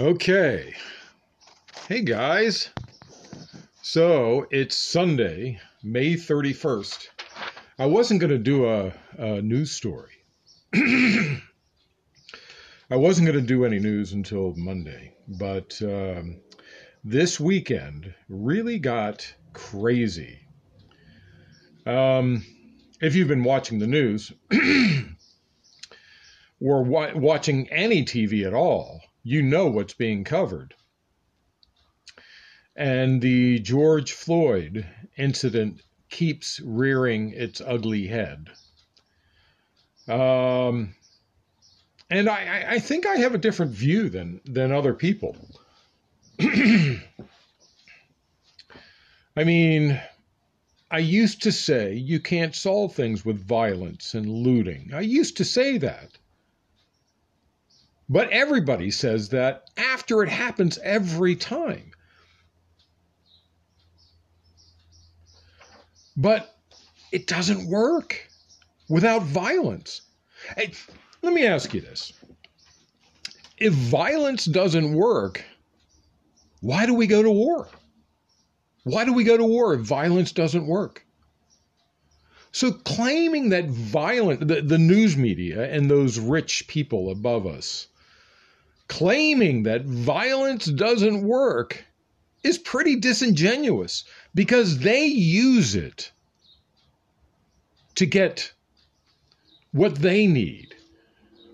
Okay. Hey guys. So it's Sunday, May 31st. I wasn't going to do a, a news story. I wasn't going to do any news until Monday, but um, this weekend really got crazy. Um, if you've been watching the news or wa- watching any TV at all, you know what's being covered. And the George Floyd incident keeps rearing its ugly head. Um, and I, I think I have a different view than, than other people. I mean, I used to say you can't solve things with violence and looting. I used to say that. But everybody says that after it happens every time. But it doesn't work without violence. Hey, let me ask you this. If violence doesn't work, why do we go to war? Why do we go to war if violence doesn't work? So claiming that violent the, the news media and those rich people above us claiming that violence doesn't work is pretty disingenuous because they use it to get what they need.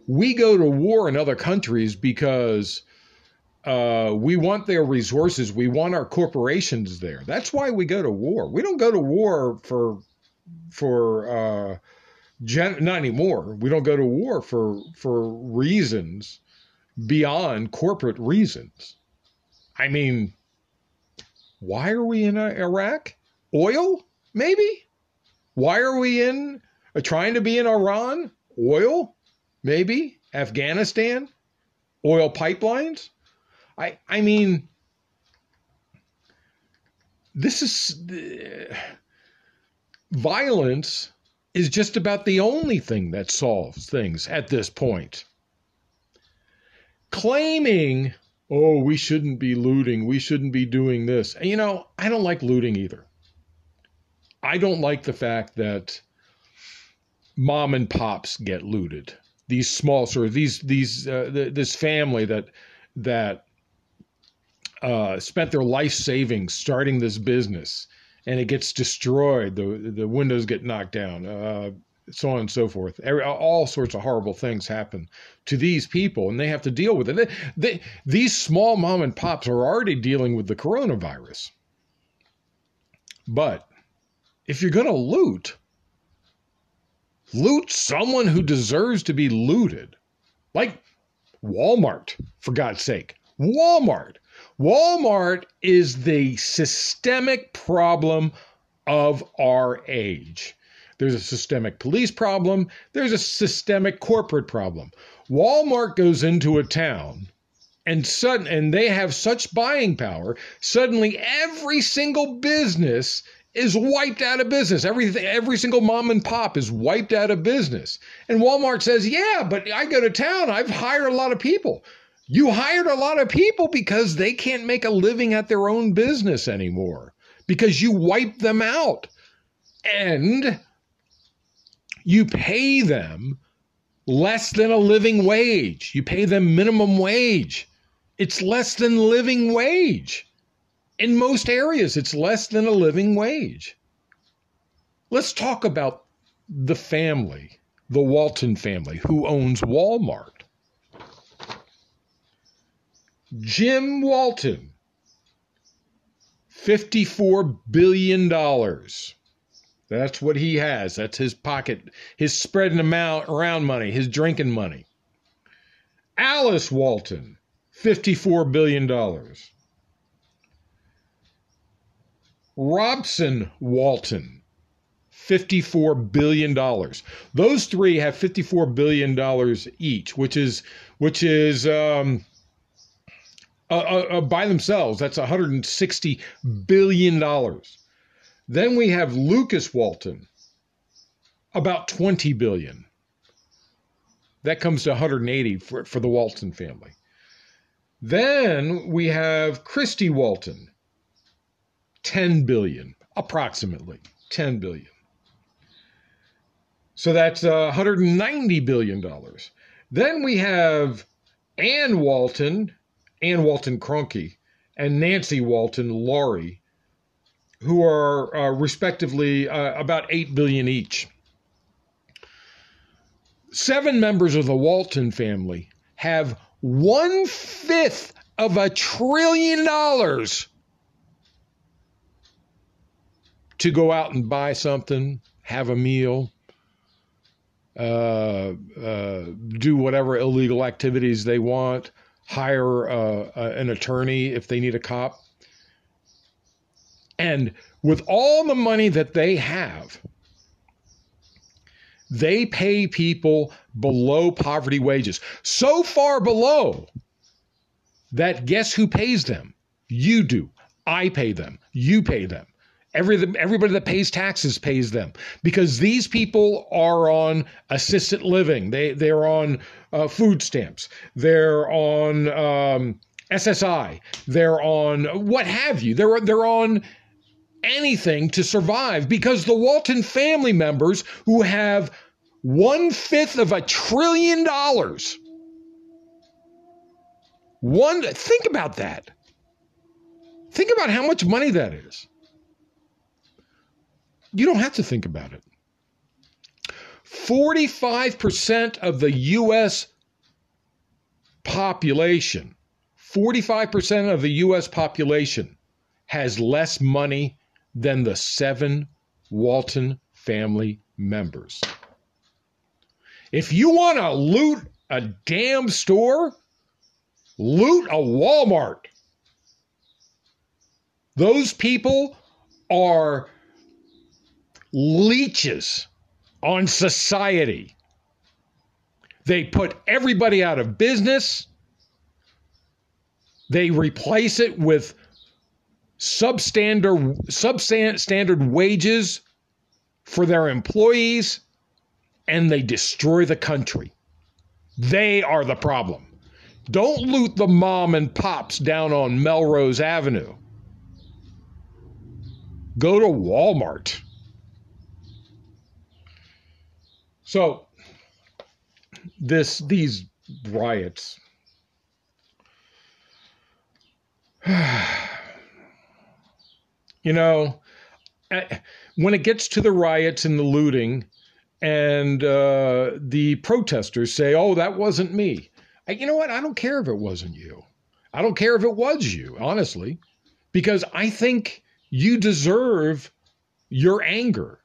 We go to war in other countries because uh, we want their resources. We want our corporations there. That's why we go to war. We don't go to war for for uh, gen- not anymore. We don't go to war for for reasons beyond corporate reasons. I mean, why are we in Iraq? Oil, maybe? Why are we in uh, trying to be in Iran? Oil, maybe? Afghanistan? Oil pipelines? I I mean this is uh, violence is just about the only thing that solves things at this point claiming, oh, we shouldn't be looting, we shouldn't be doing this. And, you know, I don't like looting either. I don't like the fact that mom and pops get looted. These small sort of these these uh, th- this family that that uh, spent their life savings starting this business and it gets destroyed. The the windows get knocked down. Uh, so on and so forth. all sorts of horrible things happen to these people, and they have to deal with it. They, they, these small mom and pops are already dealing with the coronavirus. But if you're going to loot, loot someone who deserves to be looted, like Walmart, for God's sake. Walmart. Walmart is the systemic problem of our age. There's a systemic police problem. There's a systemic corporate problem. Walmart goes into a town and sudden and they have such buying power, suddenly every single business is wiped out of business. Everything every single mom and pop is wiped out of business. And Walmart says, "Yeah, but I go to town, I've hired a lot of people." You hired a lot of people because they can't make a living at their own business anymore because you wiped them out. And you pay them less than a living wage. You pay them minimum wage. It's less than living wage. In most areas, it's less than a living wage. Let's talk about the family, the Walton family, who owns Walmart. Jim Walton, $54 billion. That's what he has. That's his pocket, his spreading amount around money, his drinking money. Alice Walton, $54 billion. Robson Walton, $54 billion. Those three have $54 billion each, which is, which is, um, uh, uh, uh, by themselves, that's $160 billion. Then we have Lukas Walton, about 20 billion. That comes to 180 for, for the Walton family. Then we have Christy Walton, 10 billion, approximately 10 billion. So that's uh, 190 billion dollars. Then we have Ann Walton, Ann Walton Kroenke, and Nancy Walton Laurie, who are uh, respectively uh, about 8 billion each. Seven members of the Walton family have one fifth of a trillion dollars to go out and buy something, have a meal, uh, uh, do whatever illegal activities they want, hire uh, an attorney if they need a cop. And with all the money that they have, they pay people below poverty wages. So far below that guess who pays them? You do. I pay them. You pay them. Every, everybody that pays taxes pays them because these people are on assisted living. They they're on uh, food stamps. They're on um, SSI. They're on what have you. They're they're on anything to survive because the Walton family members who have one fifth of a trillion dollars. One, think about that. Think about how much money that is. You don't have to think about it. 45% of the U.S. population, 45% of the U.S. population has less money than the seven Walton family members. If you want to loot a damn store, loot a Walmart. Those people are leeches on society. They put everybody out of business. They replace it with substandard substandard wages for their employees and they destroy the country. They are the problem. Don't loot the mom and pops down on Melrose Avenue. Go to Walmart. So this these riots you know when it gets to the riots and the looting and uh, the protesters say, "Oh, that wasn't me." I, you know what? I don't care if it wasn't you. I don't care if it was you, honestly, because I think you deserve your anger.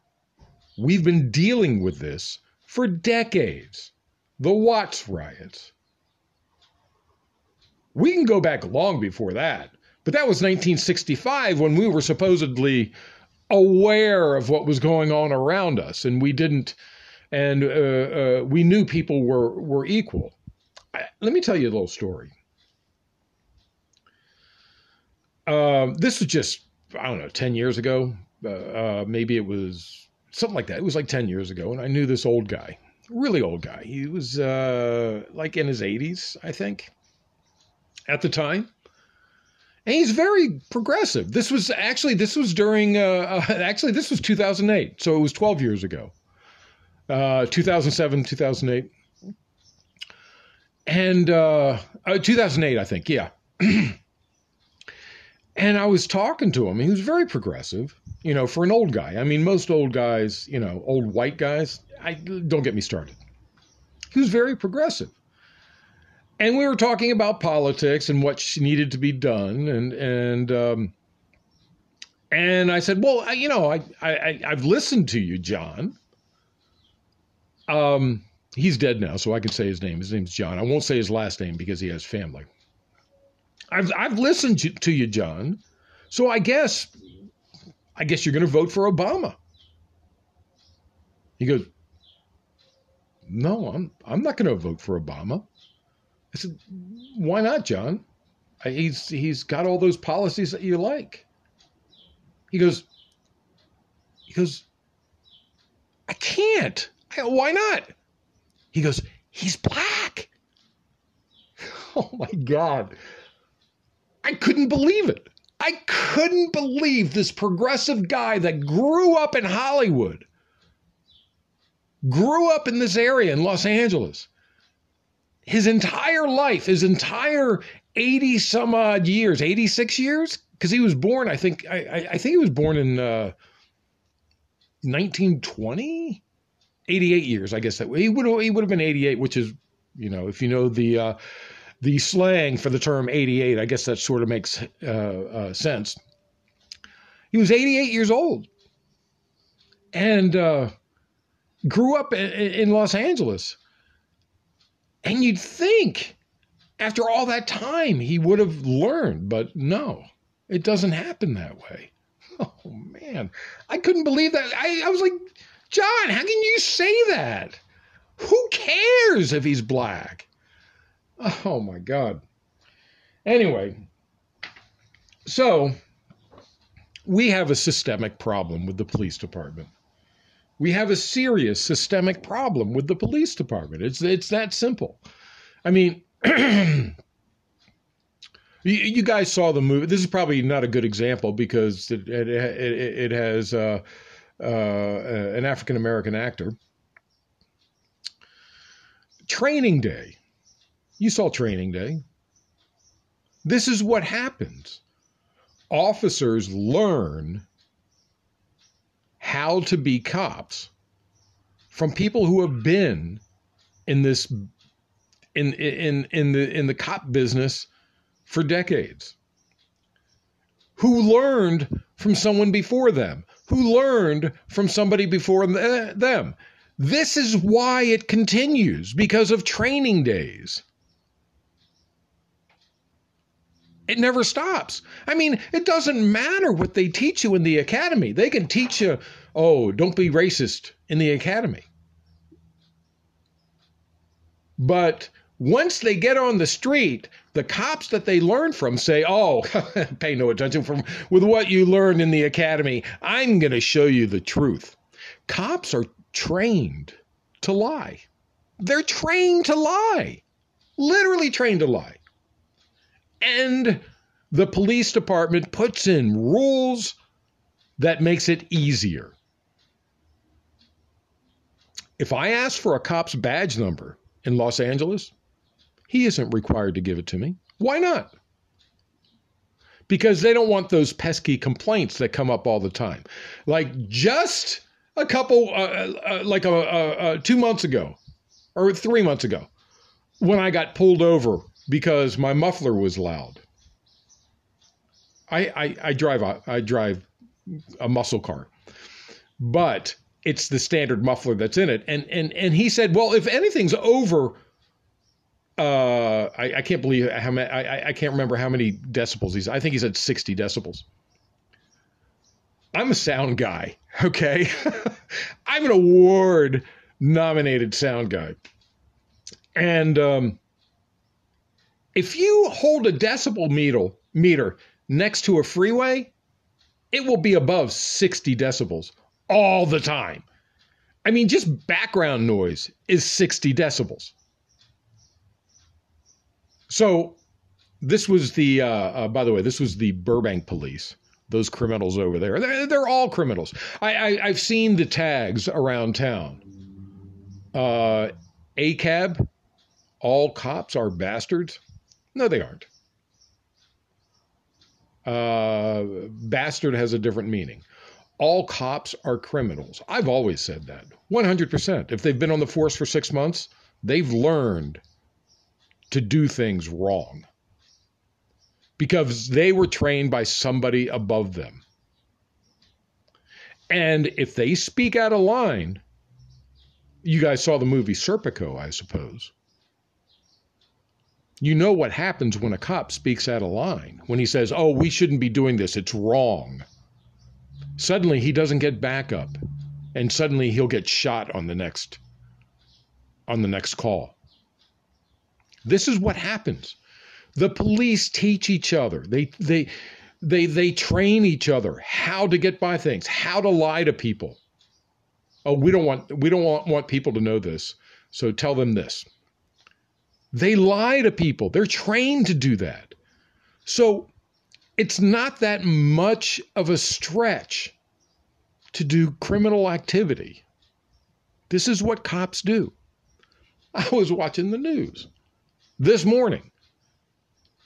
We've been dealing with this for decades. The Watts riots. We can go back long before that, but that was 1965 when we were supposedly aware of what was going on around us, and we didn't, and uh, uh, we knew people were were equal. I, let me tell you a little story. Um, this was just I don't know, ten years ago. Uh, uh, maybe it was something like that. It was like ten years ago, and I knew this old guy, really old guy. He was uh, like in his 80s, I think, at the time and he's very progressive. This was actually this was during uh, uh, actually this was 2008, so it was 12 years ago, uh, 2007, 2008, and uh, uh 2008, I think, yeah. and I was talking to him. He was very progressive, you know, for an old guy. I mean, most old guys, you know, old white guys. I don't get me started. He was very progressive and we were talking about politics and what needed to be done, and and um, and I said, well, I, you know, I, I I've listened to you, John. Um, he's dead now, so I can say his name. His name's John. I won't say his last name because he has family. I've I've listened to, to you, John. So I guess I guess you're going to vote for Obama. He goes, No, I'm I'm not going to vote for Obama. I said, why not, John? He's he's got all those policies that you like. He goes, he goes, I can't. I, why not? He goes, he's black. Oh my God. I couldn't believe it. I couldn't believe this progressive guy that grew up in Hollywood, grew up in this area in Los Angeles, his entire life, his entire 80 some odd years, 86 years, because he was born, I think, I, I, think he was born in uh, 1920, 88 years, I guess that he would he would have been 88, which is, you know, if you know the uh, the slang for the term 88, I guess that sort of makes uh, uh, sense. He was 88 years old and uh, grew up in, in Los Angeles. And you'd think after all that time he would have learned, but no, it doesn't happen that way. Oh man, I couldn't believe that. I, I was like, John, how can you say that? Who cares if he's black? Oh my God. Anyway, so we have a systemic problem with the police department. We have a serious systemic problem with the police department. It's it's that simple. I mean, you, you, guys saw the movie. This is probably not a good example because it it, it, it has uh, uh, an African American actor. Training Day you saw Training Day. This is what happens. Officers learn how to be cops from people who have been in this in in in the in the cop business for decades who learned from someone before them who learned from somebody before them this is why it continues because of training days it never stops. I mean, it doesn't matter what they teach you in the academy. They can teach you, oh, don't be racist in the academy. But once they get on the street, the cops that they learn from say, "Oh, pay no attention from with what you learned in the academy. I'm going to show you the truth." Cops are trained to lie. They're trained to lie. Literally trained to lie and the police department puts in rules that makes it easier. If I ask for a cop's badge number in Los Angeles, he isn't required to give it to me. Why not? Because they don't want those pesky complaints that come up all the time. Like just a couple, uh, uh, uh like a, a, a two months ago or three months ago, when I got pulled over because my muffler was loud. I, I, I drive a, I drive a muscle car, but it's the standard muffler that's in it. And and and he said, well, if anything's over, uh, I, I can't believe how many. I, I can't remember how many decibels he's. I think he said sixty decibels. I'm a sound guy, okay? I'm an award nominated sound guy. And um, if you hold a decibel meter, meter next to a freeway, it will be above 60 decibels all the time. I mean, just background noise is 60 decibels. So, this was the, uh, uh, by the way, this was the Burbank police. Those criminals over there. They're, they're all criminals. I, I, have seen the tags around town. Uh, ACAB, all cops are bastards. No, they aren't. Uh, bastard has a different meaning. All cops are criminals. I've always said that 100%. If they've been on the force for six months, they've learned to do things wrong because they were trained by somebody above them. And if they speak out of line, you guys saw the movie Serpico, I suppose. You know what happens when a cop speaks out of line, when he says, Oh, we shouldn't be doing this, it's wrong. Suddenly he doesn't get backup, and suddenly he'll get shot on the next on the next call. This is what happens. The police teach each other. They they they they train each other how to get by things, how to lie to people. Oh, we don't want we don't want, want people to know this. So tell them this They lie to people. They're trained to do that. So it's not that much of a stretch to do criminal activity. This is what cops do. I was watching the news this morning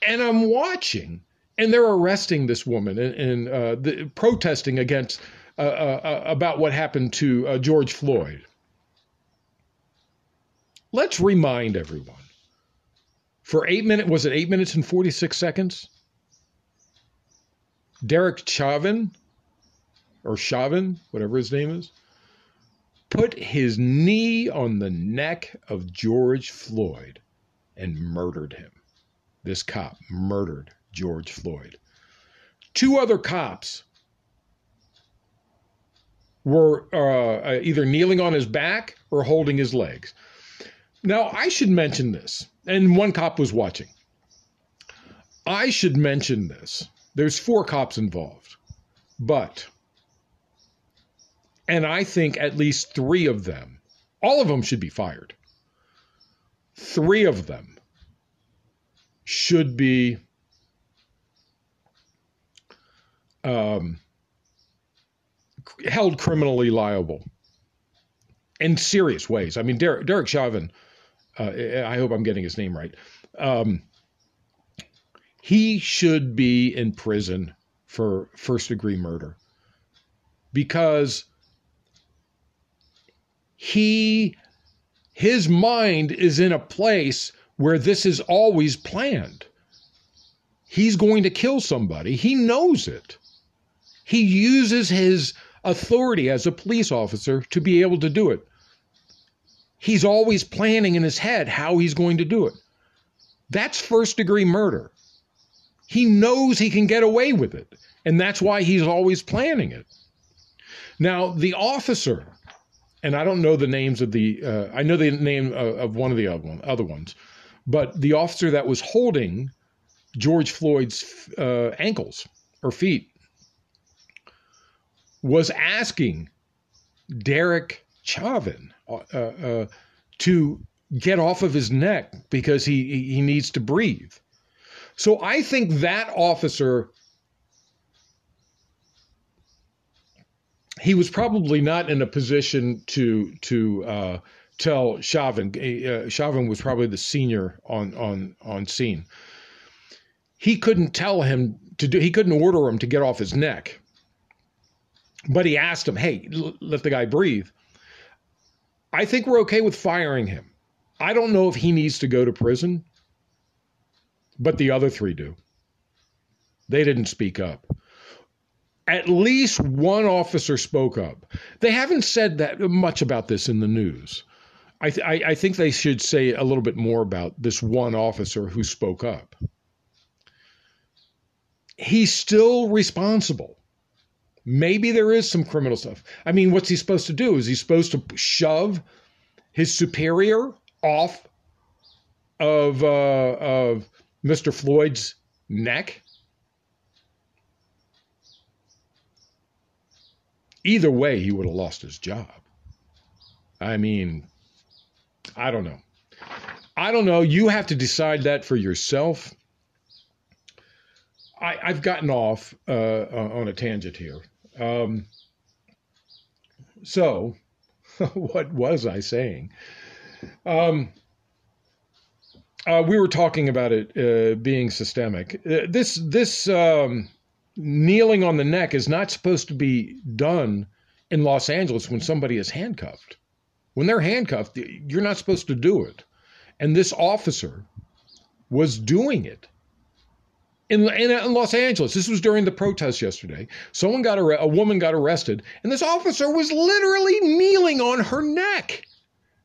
and I'm watching and they're arresting this woman and, and uh, the, protesting against uh, uh, uh about what happened to uh, George Floyd. Let's remind everyone. For eight minutes, was it eight minutes and 46 seconds? Derek Chauvin, or Chauvin, whatever his name is, put his knee on the neck of George Floyd and murdered him. This cop murdered George Floyd. Two other cops were uh, either kneeling on his back or holding his legs. Now, I should mention this, and one cop was watching. I should mention this. There's four cops involved, but, and I think at least three of them, all of them should be fired. Three of them should be um, held criminally liable in serious ways. I mean, Derek, Derek Chauvin, uh, I hope I'm getting his name right. Um, he should be in prison for first degree murder because he his mind is in a place where this is always planned. He's going to kill somebody. He knows it. He uses his authority as a police officer to be able to do it. He's always planning in his head how he's going to do it. That's first degree murder. He knows he can get away with it, and that's why he's always planning it. Now, the officer, and I don't know the names of the, uh, I know the name of, one of the other, one, other ones, but the officer that was holding George Floyd's uh, ankles or feet was asking Derek Chauvin uh, uh, to get off of his neck because he he needs to breathe. So I think that officer he was probably not in a position to to uh, tell Chauvin. Uh, Chauvin was probably the senior on on on scene. He couldn't tell him to do. He couldn't order him to get off his neck but he asked him, hey, l- let the guy breathe. I think we're okay with firing him. I don't know if he needs to go to prison, but the other three do. They didn't speak up. At least one officer spoke up. They haven't said that much about this in the news. I, th- I, I think they should say a little bit more about this one officer who spoke up. He's still responsible Maybe there is some criminal stuff. I mean, what's he supposed to do? Is he supposed to shove his superior off of uh, of Mr. Floyd's neck? Either way, he would have lost his job. I mean, I don't know. I don't know. You have to decide that for yourself. I, have gotten off uh, on a tangent here. Um, so, what was I saying? Um, uh, we were talking about it uh, being systemic. Uh, this this um, kneeling on the neck is not supposed to be done in Los Angeles when somebody is handcuffed. When they're handcuffed, you're not supposed to do it. And this officer was doing it in, in, in, Los Angeles. This was during the protest yesterday. Someone got a woman got arrested, and this officer was literally kneeling on her neck,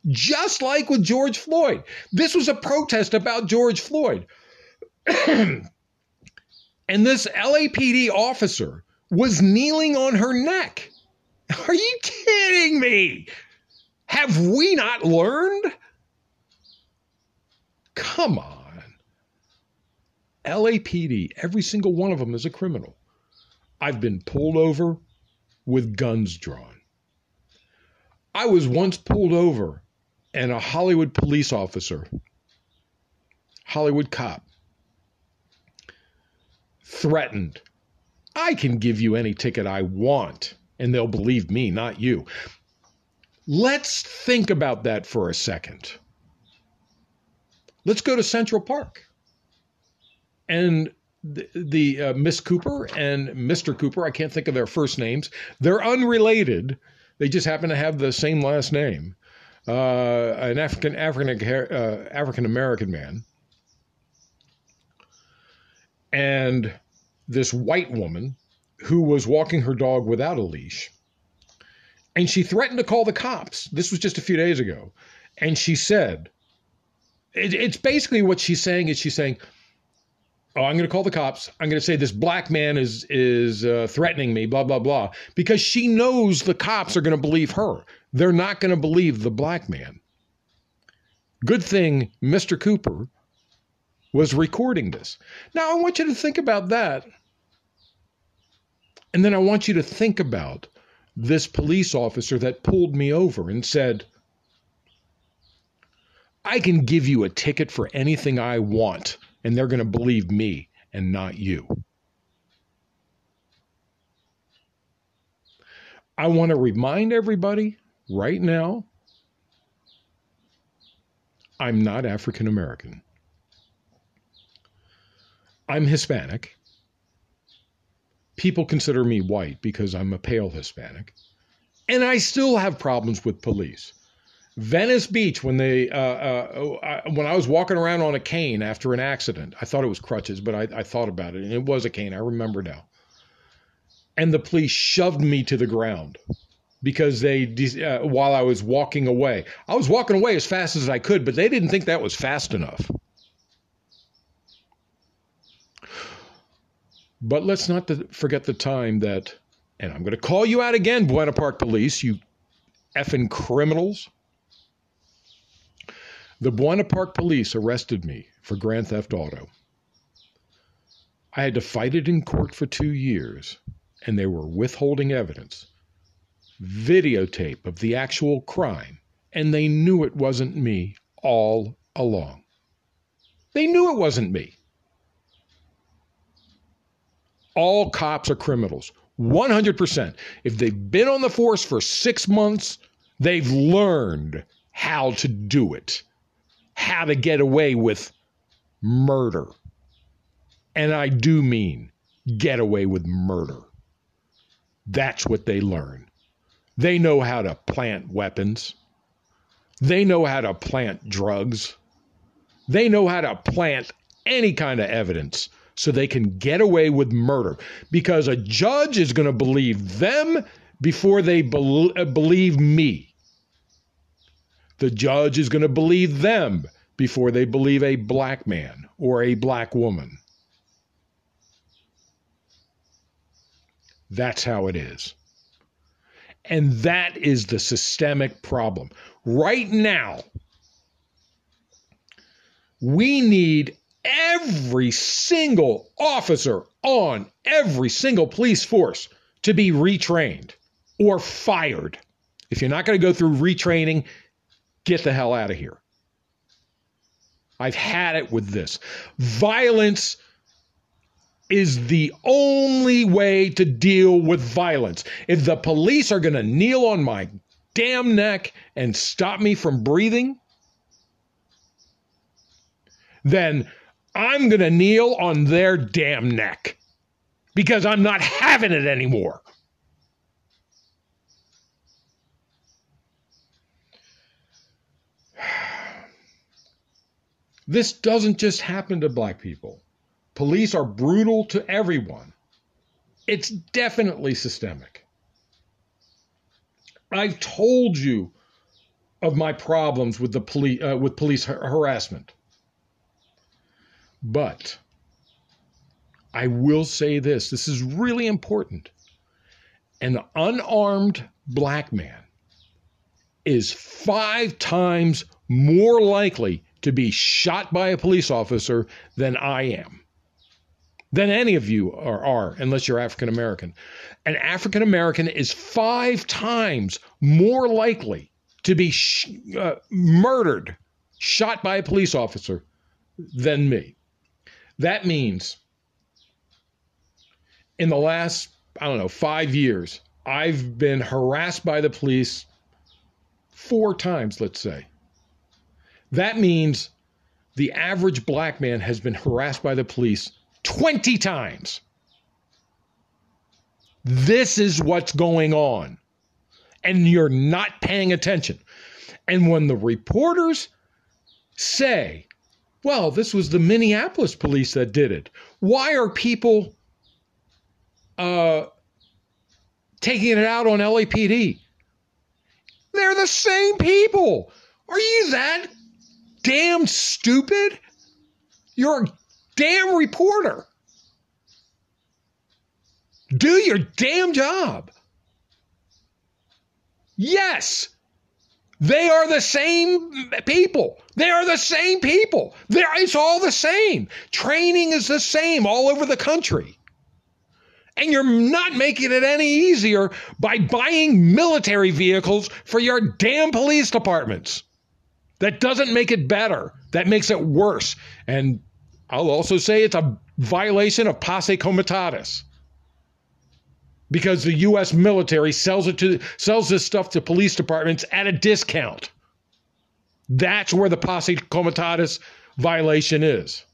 just like with George Floyd. This was a protest about George Floyd, and this LAPD officer was kneeling on her neck. Are you kidding me? Have we not learned? Come on. LAPD, every single one of them is a criminal. I've been pulled over with guns drawn. I was once pulled over, and a Hollywood police officer Hollywood cop threatened, I can give you any ticket I want, and they'll believe me, not you. Let's think about that for a second. Let's go to Central Park. And the, the uh, Miss Cooper and Mr. Cooper, I can't think of their first names. They're unrelated. They just happen to have the same last name. Uh, an African African uh, African American man, and this white woman who was walking her dog without a leash, and she threatened to call the cops. This was just a few days ago, and she said, it, "It's basically what she's saying is she's saying." oh, I'm going to call the cops. I'm going to say this black man is is uh, threatening me, blah blah blah, because she knows the cops are going to believe her. They're not going to believe the black man. Good thing Mr. Cooper was recording this. Now I want you to think about that. And then I want you to think about this police officer that pulled me over and said, I can give you a ticket for anything I want and they're going to believe me and not you. I want to remind everybody right now I'm not African American. I'm Hispanic. People consider me white because I'm a pale Hispanic. And I still have problems with police. Venice Beach when they uh, uh, when I was walking around on a cane after an accident. I thought it was crutches, but I, I thought about it and it was a cane. I remember now. And the police shoved me to the ground because they uh, while I was walking away. I was walking away as fast as I could, but they didn't think that was fast enough. But let's not forget the time that, and I'm going to call you out again, Buena Park Police, you effing criminals. The Buena Park police arrested me for grand theft auto. I had to fight it in court for two years, and they were withholding evidence, videotape of the actual crime, and they knew it wasn't me all along. They knew it wasn't me. All cops are criminals, 100%. If they've been on the force for six months, they've learned how to do it how to get away with murder. And I do mean get away with murder. That's what they learn. They know how to plant weapons. They know how to plant drugs. They know how to plant any kind of evidence so they can get away with murder because a judge is going to believe them before they be- uh, believe me. The judge is going to believe them before they believe a black man or a black woman. That's how it is. And that is the systemic problem. Right now, we need every single officer on every single police force to be retrained or fired. If you're not going to go through retraining, get the hell out of here. I've had it with this. Violence is the only way to deal with violence. If the police are going to kneel on my damn neck and stop me from breathing, then I'm going to kneel on their damn neck because I'm not having it anymore. This doesn't just happen to black people. Police are brutal to everyone. It's definitely systemic. I've told you of my problems with the police uh, with police har- harassment. But I will say this, this is really important. An unarmed black man is 5 times more likely to be shot by a police officer than I am, than any of you are, are unless you're African American. An African American is five times more likely to be sh- uh, murdered, shot by a police officer than me. That means in the last, I don't know, five years, I've been harassed by the police four times, let's say. That means the average black man has been harassed by the police 20 times. This is what's going on. And you're not paying attention. And when the reporters say, well, this was the Minneapolis police that did it, why are people uh, taking it out on LAPD? They're the same people. Are you that damn stupid? You're damn reporter. Do your damn job. Yes, they are the same people. They are the same people. They're, it's all the same. Training is the same all over the country. And you're not making it any easier by buying military vehicles for your damn police departments. That doesn't make it better. That makes it worse. And I'll also say it's a violation of posse comitatus because the U.S. military sells it to sells this stuff to police departments at a discount. That's where the posse comitatus violation is.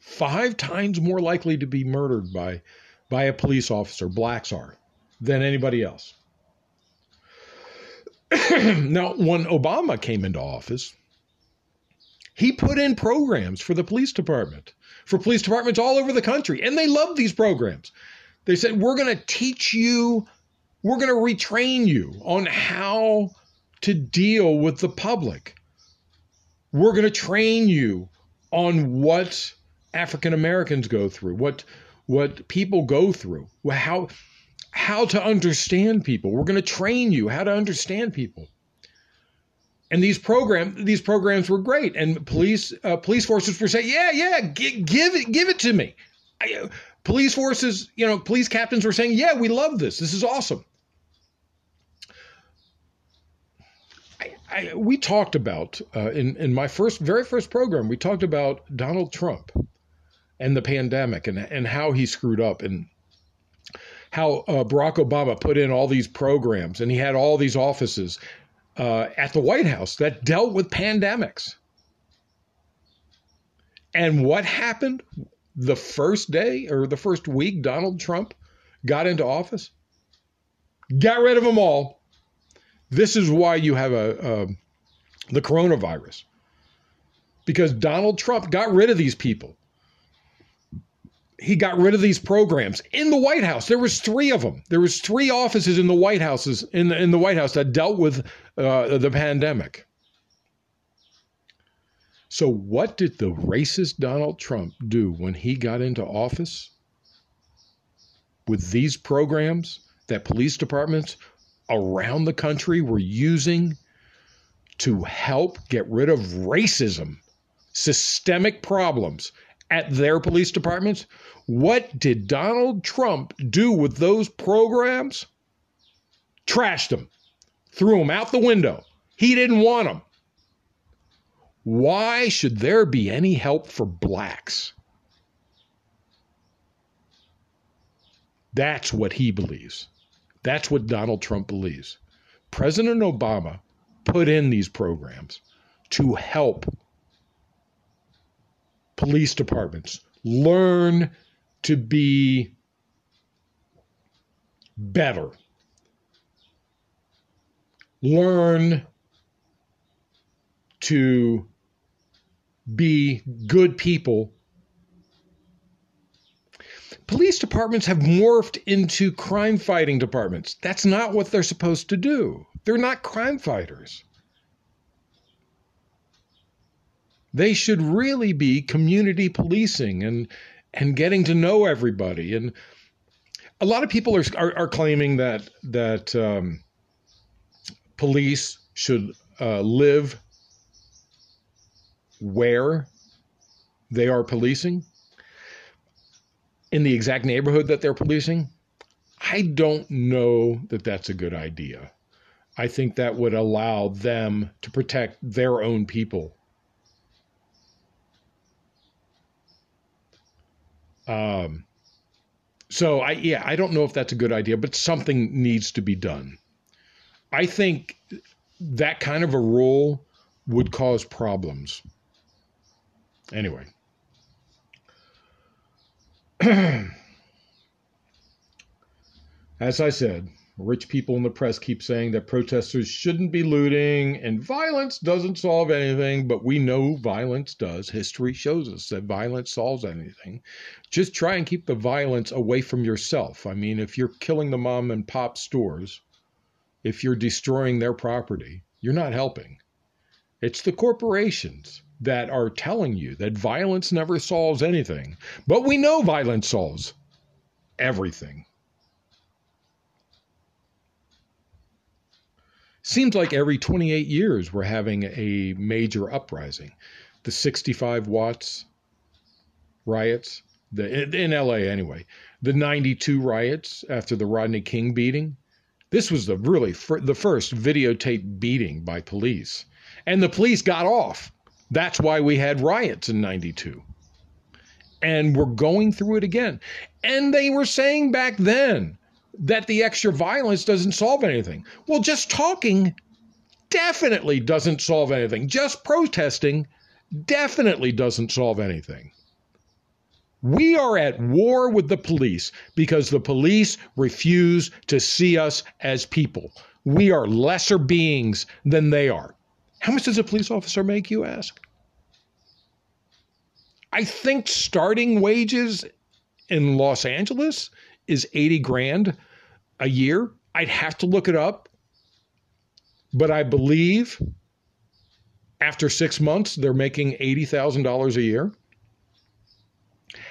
Five times more likely to be murdered by by a police officer, blacks are, than anybody else. now, when Obama came into office, he put in programs for the police department for police departments all over the country. And they love these programs. They said, We're going to teach you, we're going to retrain you on how to deal with the public. We're going to train you on what African Americans go through, what what people go through, how how to understand people. We're going to train you how to understand people and these program these programs were great, and police uh, police forces were saying, "Yeah, yeah, g- give it give it to me." I, uh, police forces, you know, police captains were saying, "Yeah, we love this. This is awesome." I, I, we talked about uh, in in my first very first program, we talked about Donald Trump and the pandemic and and how he screwed up and how uh, Barack Obama put in all these programs and he had all these offices uh, at the White House that dealt with pandemics. And what happened the first day or the first week Donald Trump got into office? Got rid of them all. This is why you have a, a the coronavirus because Donald Trump got rid of these people he got rid of these programs in the White House. There was three of them. There was three offices in the White Houses in the, in the White House that dealt with uh, the pandemic. So, what did the racist Donald Trump do when he got into office with these programs that police departments around the country were using to help get rid of racism, systemic problems at their police departments. What did Donald Trump do with those programs? Trashed them, threw them out the window. He didn't want them. Why should there be any help for blacks? That's what he believes. That's what Donald Trump believes. President Obama put in these programs to help police departments learn to be better. Learn to be good people. Police departments have morphed into crime fighting departments. That's not what they're supposed to do. They're not crime fighters. They should really be community policing and and getting to know everybody. And a lot of people are are, are claiming that that um, police should uh, live where they are policing in the exact neighborhood that they're policing. I don't know that that's a good idea. I think that would allow them to protect their own people. Um, so I yeah, I don't know if that's a good idea, but something needs to be done. I think that kind of a rule would cause problems. Anyway. As I said, rich people in the press keep saying that protesters shouldn't be looting and violence doesn't solve anything, but we know violence does. History shows us that violence solves anything. Just try and keep the violence away from yourself. I mean, if you're killing the mom and pop stores, if you're destroying their property, you're not helping. It's the corporations that are telling you that violence never solves anything, but we know violence solves everything. Seems like every 28 years we're having a major uprising. The 65 Watts riots, the, in LA anyway, the 92 riots after the Rodney King beating. This was the really fir- the first videotape beating by police. And the police got off. That's why we had riots in 92. And we're going through it again. And they were saying back then that the extra violence doesn't solve anything. Well, just talking definitely doesn't solve anything. Just protesting definitely doesn't solve anything. We are at war with the police because the police refuse to see us as people. We are lesser beings than they are. How much does a police officer make, you ask? I think starting wages in Los Angeles is 80 grand a year. I'd have to look it up. But I believe after six months, they're making $80,000 a year.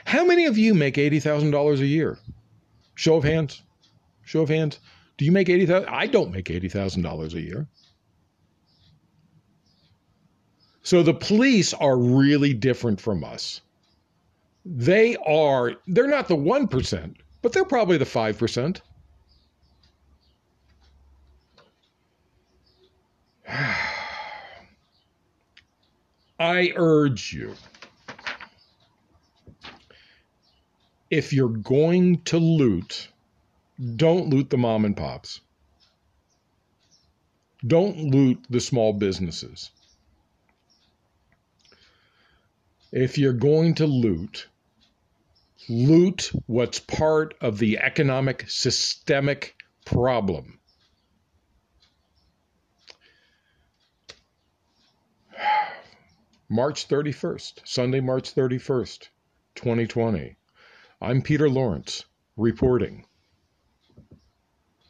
How many of you make $80,000 a year? Show of hands. Show of hands. Do you make 80,000? I don't make $80,000 a year. So the police are really different from us. They are, they're not the 1%, but they're probably the 5%. I urge you, if you're going to loot, don't loot the mom and pops. Don't loot the small businesses. If you're going to loot, loot what's part of the economic systemic problem. March 31st, Sunday, March 31st, 2020. I'm Peter Lawrence, reporting.